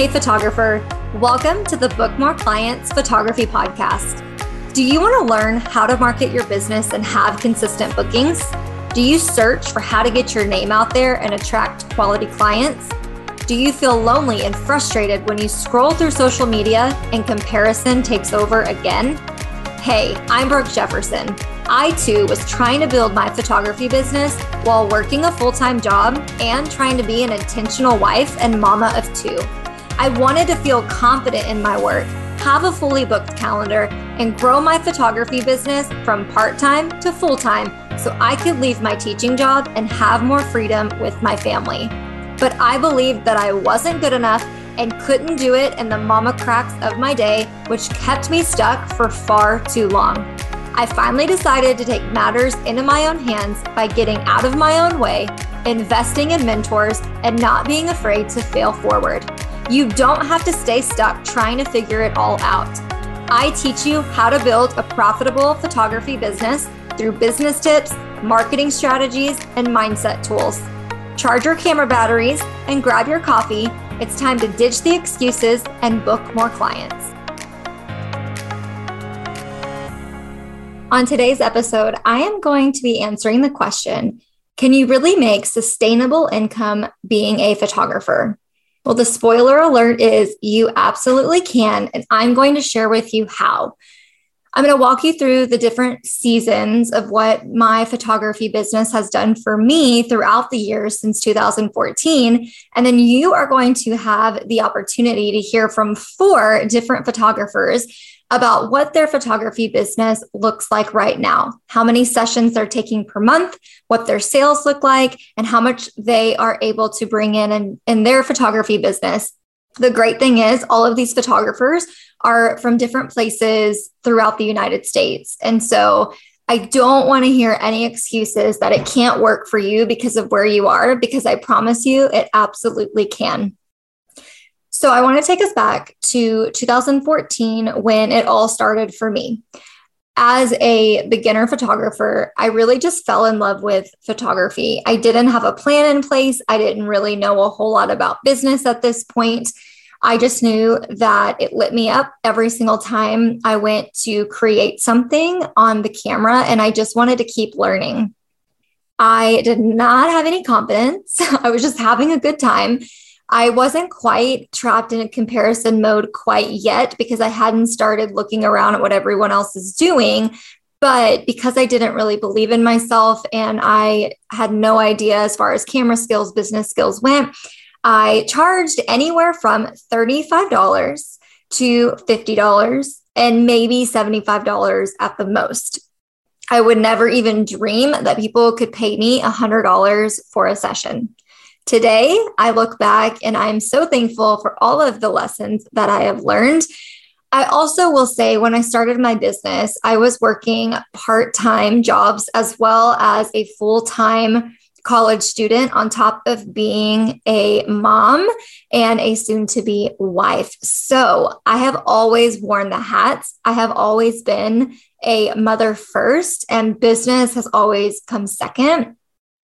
Hey, photographer. Welcome to the Book More Clients Photography Podcast. Do you want to learn how to market your business and have consistent bookings? Do you search for how to get your name out there and attract quality clients? Do you feel lonely and frustrated when you scroll through social media and comparison takes over again? Hey, I'm Brooke Jefferson. I too was trying to build my photography business while working a full time job and trying to be an intentional wife and mama of two. I wanted to feel confident in my work, have a fully booked calendar, and grow my photography business from part time to full time so I could leave my teaching job and have more freedom with my family. But I believed that I wasn't good enough and couldn't do it in the mama cracks of my day, which kept me stuck for far too long. I finally decided to take matters into my own hands by getting out of my own way, investing in mentors, and not being afraid to fail forward. You don't have to stay stuck trying to figure it all out. I teach you how to build a profitable photography business through business tips, marketing strategies, and mindset tools. Charge your camera batteries and grab your coffee. It's time to ditch the excuses and book more clients. On today's episode, I am going to be answering the question Can you really make sustainable income being a photographer? Well, the spoiler alert is you absolutely can. And I'm going to share with you how. I'm going to walk you through the different seasons of what my photography business has done for me throughout the years since 2014. And then you are going to have the opportunity to hear from four different photographers about what their photography business looks like right now, how many sessions they're taking per month, what their sales look like, and how much they are able to bring in in, in their photography business. The great thing is, all of these photographers are from different places throughout the United States. And so I don't want to hear any excuses that it can't work for you because of where you are, because I promise you it absolutely can. So I want to take us back to 2014 when it all started for me. As a beginner photographer, I really just fell in love with photography. I didn't have a plan in place. I didn't really know a whole lot about business at this point. I just knew that it lit me up every single time I went to create something on the camera, and I just wanted to keep learning. I did not have any confidence. I was just having a good time. I wasn't quite trapped in a comparison mode quite yet because I hadn't started looking around at what everyone else is doing. But because I didn't really believe in myself and I had no idea as far as camera skills, business skills went, I charged anywhere from $35 to $50 and maybe $75 at the most. I would never even dream that people could pay me $100 for a session. Today, I look back and I'm so thankful for all of the lessons that I have learned. I also will say when I started my business, I was working part time jobs as well as a full time college student on top of being a mom and a soon to be wife. So I have always worn the hats. I have always been a mother first, and business has always come second.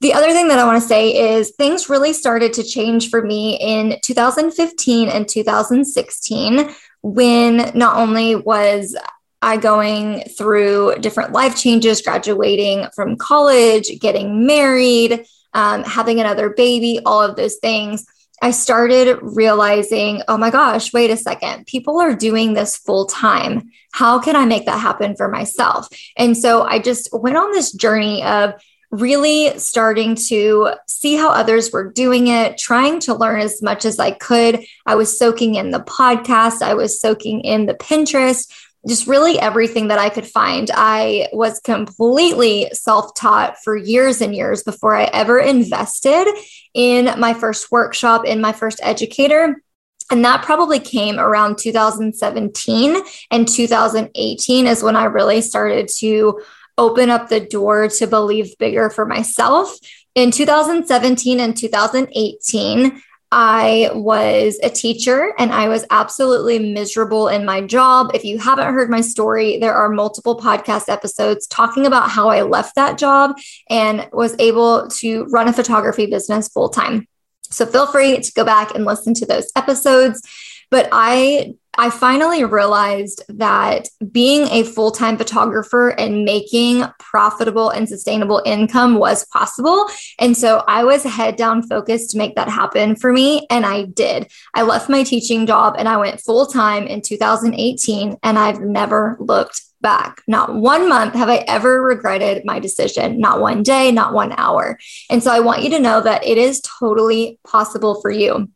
The other thing that I want to say is things really started to change for me in 2015 and 2016 when not only was I going through different life changes, graduating from college, getting married, um, having another baby, all of those things. I started realizing, oh my gosh, wait a second, people are doing this full time. How can I make that happen for myself? And so I just went on this journey of really starting to see how others were doing it, trying to learn as much as I could. I was soaking in the podcast, I was soaking in the Pinterest, just really everything that I could find. I was completely self taught for years and years before I ever invested in my first workshop, in my first educator. And that probably came around 2017 and 2018 is when I really started to open up the door to believe bigger for myself. In 2017 and 2018, I was a teacher and I was absolutely miserable in my job. If you haven't heard my story, there are multiple podcast episodes talking about how I left that job and was able to run a photography business full time. So feel free to go back and listen to those episodes. But I I finally realized that being a full time photographer and making profitable and sustainable income was possible. And so I was head down focused to make that happen for me. And I did. I left my teaching job and I went full time in 2018, and I've never looked back. Not one month have I ever regretted my decision, not one day, not one hour. And so I want you to know that it is totally possible for you.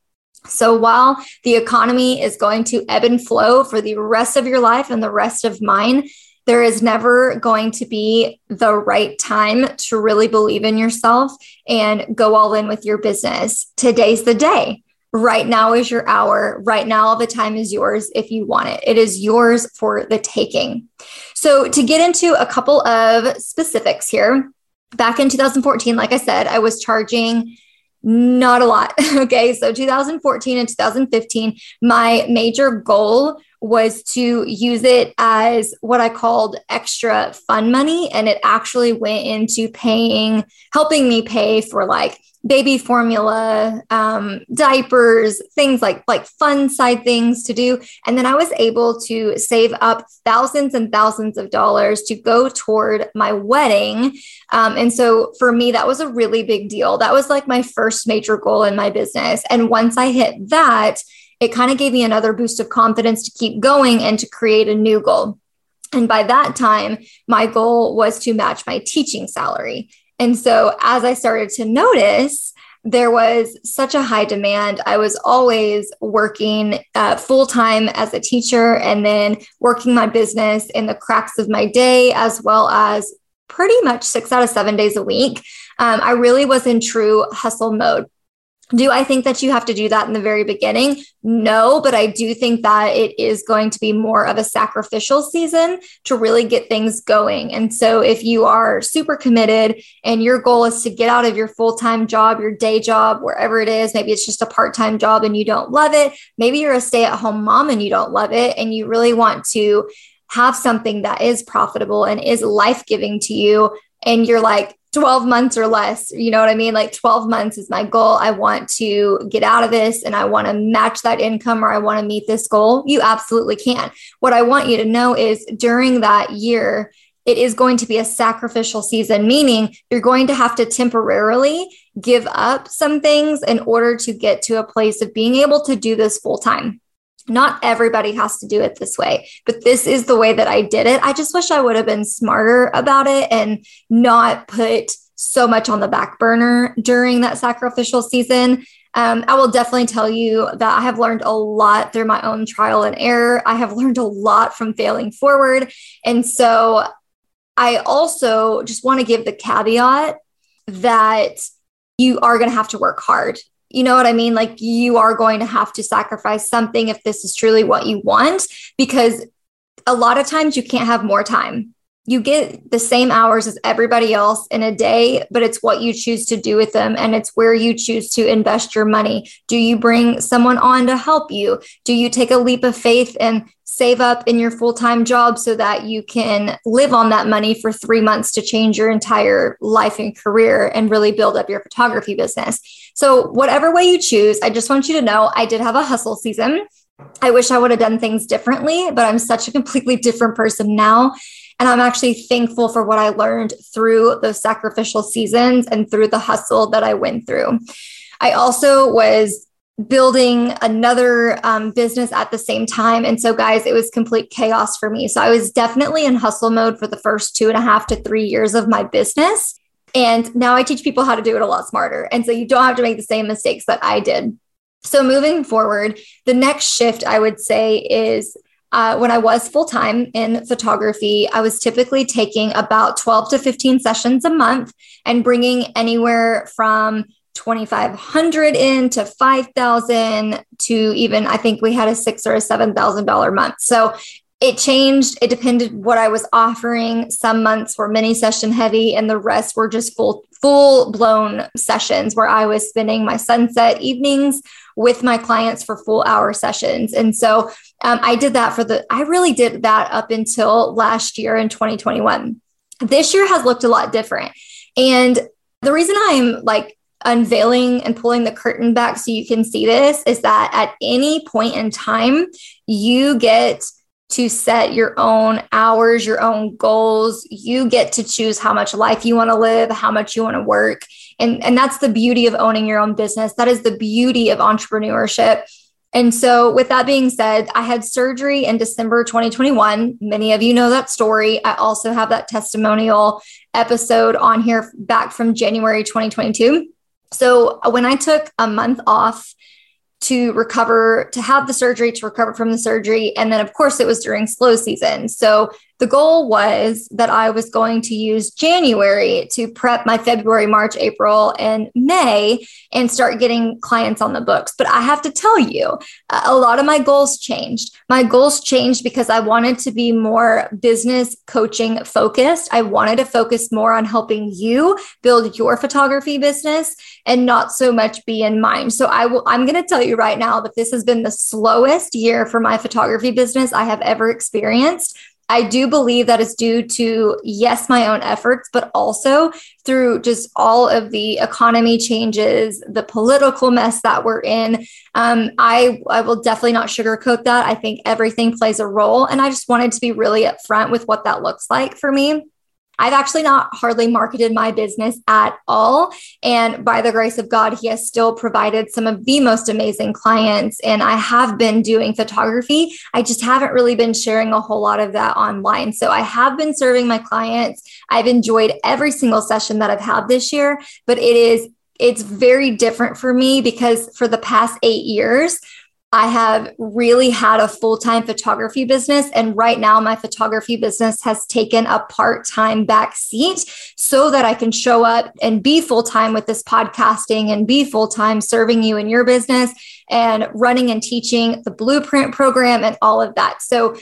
So while the economy is going to ebb and flow for the rest of your life and the rest of mine, there is never going to be the right time to really believe in yourself and go all in with your business. Today's the day. Right now is your hour. Right now, all the time is yours if you want it. It is yours for the taking. So, to get into a couple of specifics here, back in 2014, like I said, I was charging not a lot. Okay. So 2014 and 2015, my major goal was to use it as what I called extra fun money. And it actually went into paying, helping me pay for like baby formula, um, diapers, things like like fun side things to do. And then I was able to save up thousands and thousands of dollars to go toward my wedding. Um, and so for me, that was a really big deal. That was like my first major goal in my business. And once I hit that, it kind of gave me another boost of confidence to keep going and to create a new goal. And by that time, my goal was to match my teaching salary. And so as I started to notice, there was such a high demand. I was always working uh, full time as a teacher and then working my business in the cracks of my day, as well as pretty much six out of seven days a week. Um, I really was in true hustle mode. Do I think that you have to do that in the very beginning? No, but I do think that it is going to be more of a sacrificial season to really get things going. And so, if you are super committed and your goal is to get out of your full time job, your day job, wherever it is, maybe it's just a part time job and you don't love it. Maybe you're a stay at home mom and you don't love it, and you really want to have something that is profitable and is life giving to you. And you're like, 12 months or less. You know what I mean? Like 12 months is my goal. I want to get out of this and I want to match that income or I want to meet this goal. You absolutely can. What I want you to know is during that year, it is going to be a sacrificial season, meaning you're going to have to temporarily give up some things in order to get to a place of being able to do this full time. Not everybody has to do it this way, but this is the way that I did it. I just wish I would have been smarter about it and not put so much on the back burner during that sacrificial season. Um, I will definitely tell you that I have learned a lot through my own trial and error. I have learned a lot from failing forward. And so I also just want to give the caveat that you are going to have to work hard you know what I mean? Like you are going to have to sacrifice something if this is truly what you want, because a lot of times you can't have more time. You get the same hours as everybody else in a day, but it's what you choose to do with them and it's where you choose to invest your money. Do you bring someone on to help you? Do you take a leap of faith and save up in your full time job so that you can live on that money for three months to change your entire life and career and really build up your photography business. So, whatever way you choose, I just want you to know I did have a hustle season. I wish I would have done things differently, but I'm such a completely different person now. And I'm actually thankful for what I learned through those sacrificial seasons and through the hustle that I went through. I also was building another um, business at the same time. And so, guys, it was complete chaos for me. So, I was definitely in hustle mode for the first two and a half to three years of my business. And now I teach people how to do it a lot smarter. And so, you don't have to make the same mistakes that I did. So, moving forward, the next shift I would say is uh, when I was full time in photography, I was typically taking about 12 to 15 sessions a month and bringing anywhere from 2500 in to 5000 to even i think we had a six or a seven thousand dollar month so it changed. It depended what i was offering. Some months were mini session heavy and the rest were just full full blown sessions where i was spending my sunset evenings with my clients for full hour sessions. And so um, i did that for the i really did that up until last year in 2021 this year has looked a lot different. And the reason i'm like unveiling and pulling the curtain back so you can see this is that at any point in time, you get to set your own hours, your own goals. You get to choose how much life you want to live, how much you want to work. And, and that's the beauty of owning your own business. That is the beauty of entrepreneurship. And so, with that being said, I had surgery in December 2021. Many of you know that story. I also have that testimonial episode on here back from January 2022. So, when I took a month off, to recover, to have the surgery, to recover from the surgery. And then, of course, it was during slow season. So the goal was that I was going to use January to prep my February, March, April, and May and start getting clients on the books. But I have to tell you, a lot of my goals changed. My goals changed because I wanted to be more business coaching focused. I wanted to focus more on helping you build your photography business and not so much be in mind. So I will I'm going to tell you right now that this has been the slowest year for my photography business I have ever experienced. I do believe that is due to, yes, my own efforts, but also through just all of the economy changes, the political mess that we're in. Um, I, I will definitely not sugarcoat that. I think everything plays a role. And I just wanted to be really upfront with what that looks like for me. I've actually not hardly marketed my business at all. And by the grace of God, He has still provided some of the most amazing clients. And I have been doing photography. I just haven't really been sharing a whole lot of that online. So I have been serving my clients. I've enjoyed every single session that I've had this year, but it is it's very different for me because for the past eight years, I have really had a full time photography business. And right now, my photography business has taken a part time back seat so that I can show up and be full time with this podcasting and be full time serving you in your business and running and teaching the blueprint program and all of that. So,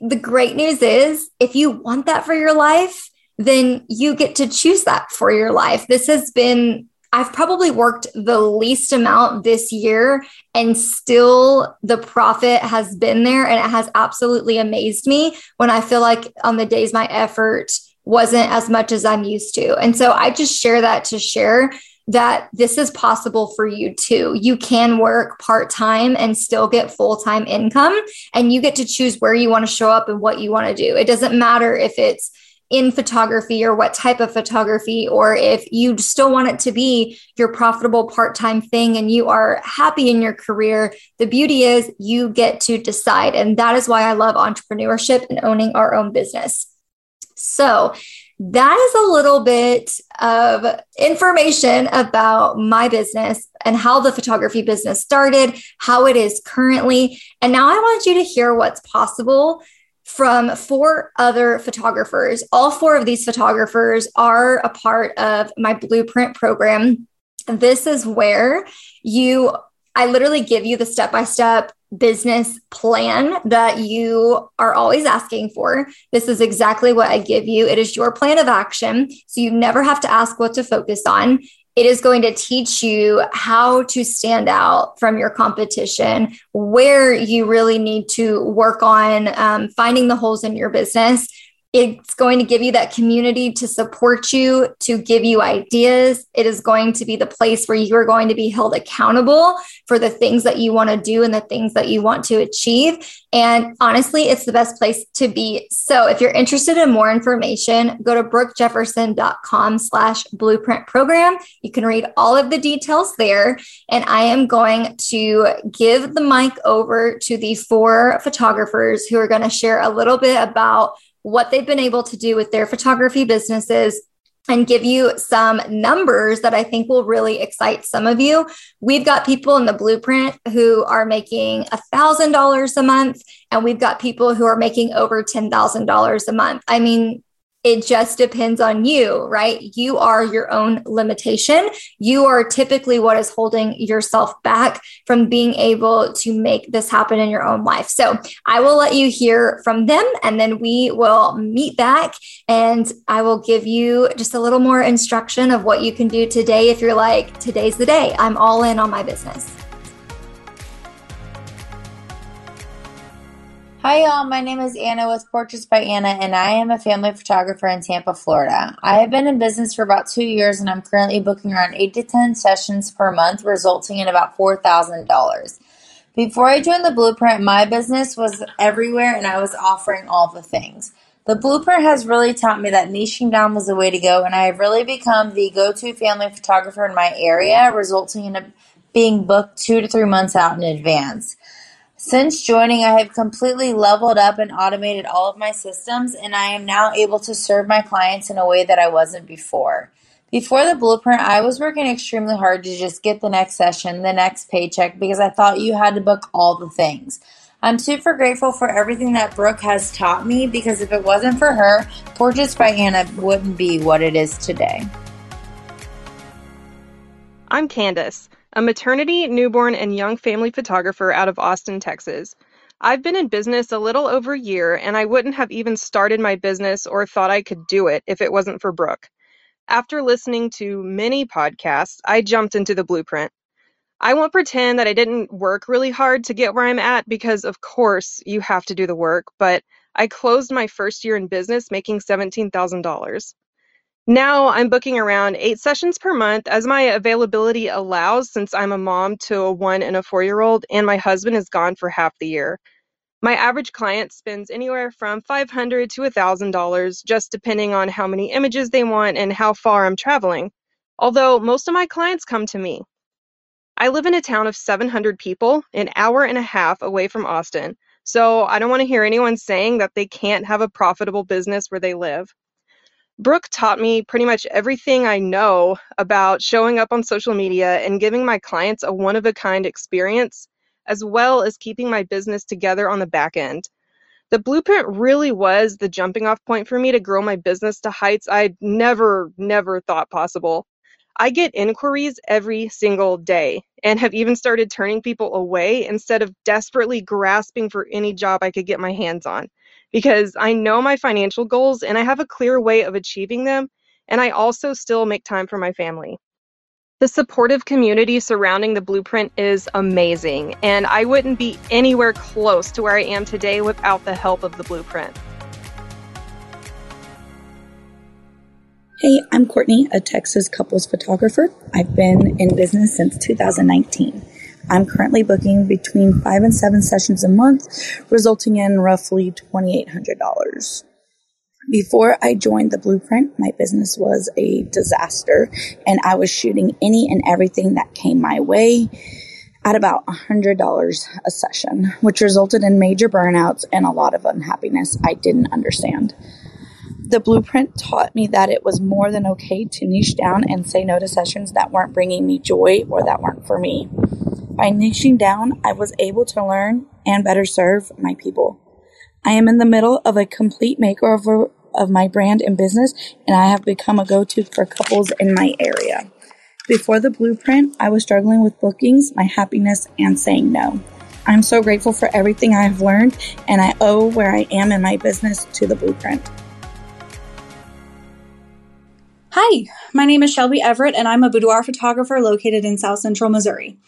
the great news is if you want that for your life, then you get to choose that for your life. This has been I've probably worked the least amount this year and still the profit has been there and it has absolutely amazed me when I feel like on the days my effort wasn't as much as I'm used to. And so I just share that to share that this is possible for you too. You can work part time and still get full time income, and you get to choose where you want to show up and what you want to do. It doesn't matter if it's in photography or what type of photography, or if you still want it to be your profitable part time thing and you are happy in your career, the beauty is you get to decide. And that is why I love entrepreneurship and owning our own business. So, that is a little bit of information about my business and how the photography business started, how it is currently. And now I want you to hear what's possible from four other photographers. All four of these photographers are a part of my blueprint program. This is where you, I literally give you the step by step business plan that you are always asking for. This is exactly what I give you. It is your plan of action. So you never have to ask what to focus on it is going to teach you how to stand out from your competition, where you really need to work on um, finding the holes in your business, it's going to give you that community to support you, to give you ideas. It is going to be the place where you are going to be held accountable for the things that you want to do and the things that you want to achieve. And honestly, it's the best place to be. So if you're interested in more information, go to brookejefferson.com slash blueprint program. You can read all of the details there. And I am going to give the mic over to the four photographers who are going to share a little bit about what they've been able to do with their photography businesses and give you some numbers that I think will really excite some of you. We've got people in the blueprint who are making $1,000 a month, and we've got people who are making over $10,000 a month. I mean, it just depends on you, right? You are your own limitation. You are typically what is holding yourself back from being able to make this happen in your own life. So I will let you hear from them and then we will meet back and I will give you just a little more instruction of what you can do today if you're like, today's the day. I'm all in on my business. Hi, y'all. My name is Anna with Portraits by Anna, and I am a family photographer in Tampa, Florida. I have been in business for about two years, and I'm currently booking around 8 to 10 sessions per month, resulting in about $4,000. Before I joined the Blueprint, my business was everywhere, and I was offering all the things. The Blueprint has really taught me that niching down was the way to go, and I have really become the go to family photographer in my area, resulting in a, being booked two to three months out in advance. Since joining, I have completely leveled up and automated all of my systems, and I am now able to serve my clients in a way that I wasn't before. Before the blueprint, I was working extremely hard to just get the next session, the next paycheck, because I thought you had to book all the things. I'm super grateful for everything that Brooke has taught me because if it wasn't for her, Portraits by Anna wouldn't be what it is today. I'm Candace a maternity, newborn, and young family photographer out of Austin, Texas. I've been in business a little over a year, and I wouldn't have even started my business or thought I could do it if it wasn't for Brooke. After listening to many podcasts, I jumped into the blueprint. I won't pretend that I didn't work really hard to get where I'm at because, of course, you have to do the work, but I closed my first year in business making $17,000. Now I'm booking around eight sessions per month as my availability allows since I'm a mom to a one and a four year old, and my husband is gone for half the year. My average client spends anywhere from 500 to $1,000, just depending on how many images they want and how far I'm traveling. Although most of my clients come to me. I live in a town of 700 people, an hour and a half away from Austin, so I don't want to hear anyone saying that they can't have a profitable business where they live. Brooke taught me pretty much everything I know about showing up on social media and giving my clients a one of a kind experience, as well as keeping my business together on the back end. The blueprint really was the jumping off point for me to grow my business to heights I'd never, never thought possible. I get inquiries every single day and have even started turning people away instead of desperately grasping for any job I could get my hands on because I know my financial goals and I have a clear way of achieving them. And I also still make time for my family. The supportive community surrounding the blueprint is amazing, and I wouldn't be anywhere close to where I am today without the help of the blueprint. Hey, I'm Courtney, a Texas couples photographer. I've been in business since 2019. I'm currently booking between five and seven sessions a month, resulting in roughly $2,800. Before I joined the Blueprint, my business was a disaster and I was shooting any and everything that came my way at about $100 a session, which resulted in major burnouts and a lot of unhappiness I didn't understand. The blueprint taught me that it was more than okay to niche down and say no to sessions that weren't bringing me joy or that weren't for me. By niching down, I was able to learn and better serve my people. I am in the middle of a complete makeover of my brand and business, and I have become a go to for couples in my area. Before the blueprint, I was struggling with bookings, my happiness, and saying no. I'm so grateful for everything I have learned, and I owe where I am in my business to the blueprint. Hi, my name is Shelby Everett, and I'm a boudoir photographer located in South Central Missouri.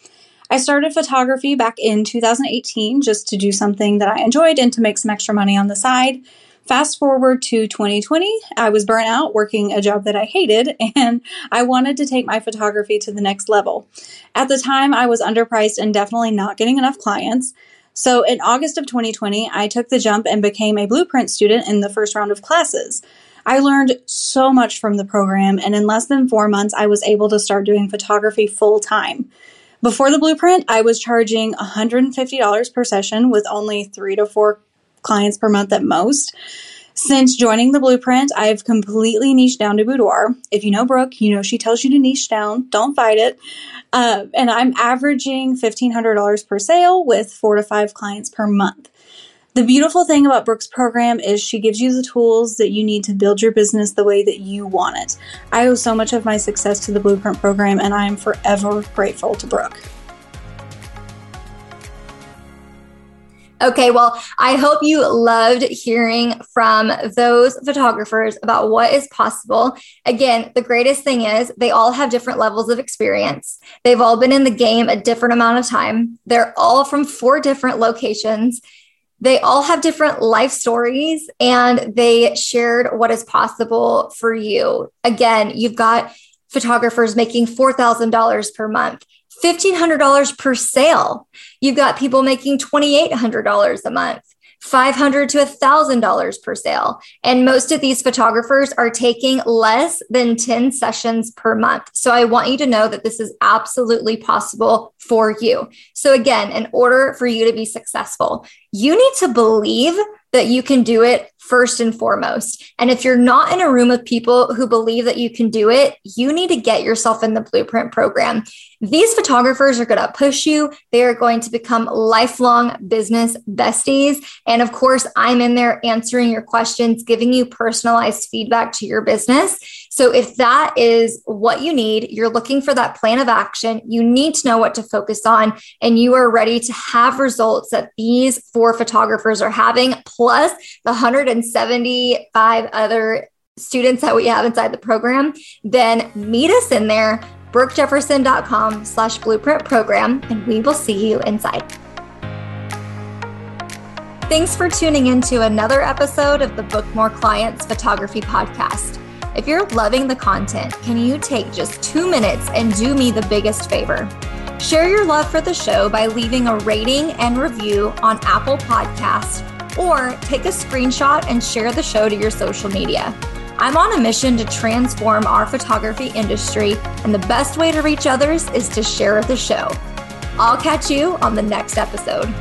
I started photography back in 2018 just to do something that I enjoyed and to make some extra money on the side. Fast forward to 2020, I was burnt out working a job that I hated and I wanted to take my photography to the next level. At the time, I was underpriced and definitely not getting enough clients. So in August of 2020, I took the jump and became a blueprint student in the first round of classes. I learned so much from the program, and in less than four months, I was able to start doing photography full time. Before the blueprint, I was charging $150 per session with only three to four clients per month at most. Since joining the blueprint, I've completely niched down to boudoir. If you know Brooke, you know she tells you to niche down. Don't fight it. Uh, and I'm averaging $1,500 per sale with four to five clients per month. The beautiful thing about Brooke's program is she gives you the tools that you need to build your business the way that you want it. I owe so much of my success to the Blueprint program, and I am forever grateful to Brooke. Okay, well, I hope you loved hearing from those photographers about what is possible. Again, the greatest thing is they all have different levels of experience. They've all been in the game a different amount of time. They're all from four different locations They all have different life stories and they shared what is possible for you. Again, you've got photographers making $4,000 per month. $1,500 per sale. You've got people making $2,800 a month. $500 to $1,000 per sale. And most of these photographers are taking less than 10 sessions per month. So I want you to know that this is absolutely possible for you. So, again, in order for you to be successful, you need to believe that you can do it first and foremost. And if you're not in a room of people who believe that you can do it, you need to get yourself in the blueprint program. These photographers are going to push you. They are going to become lifelong business besties. And of course, I'm in there answering your questions, giving you personalized feedback to your business. So if that is what you need, you're looking for that plan of action, you need to know what to focus on, and you are ready to have results that these four photographers are having, plus the 175 other students that we have inside the program, then meet us in there, brookejefferson.com slash blueprint program, and we will see you inside. Thanks for tuning in to another episode of the Book More Clients Photography Podcast. If you're loving the content, can you take just two minutes and do me the biggest favor? Share your love for the show by leaving a rating and review on Apple Podcasts, or take a screenshot and share the show to your social media. I'm on a mission to transform our photography industry, and the best way to reach others is to share the show. I'll catch you on the next episode.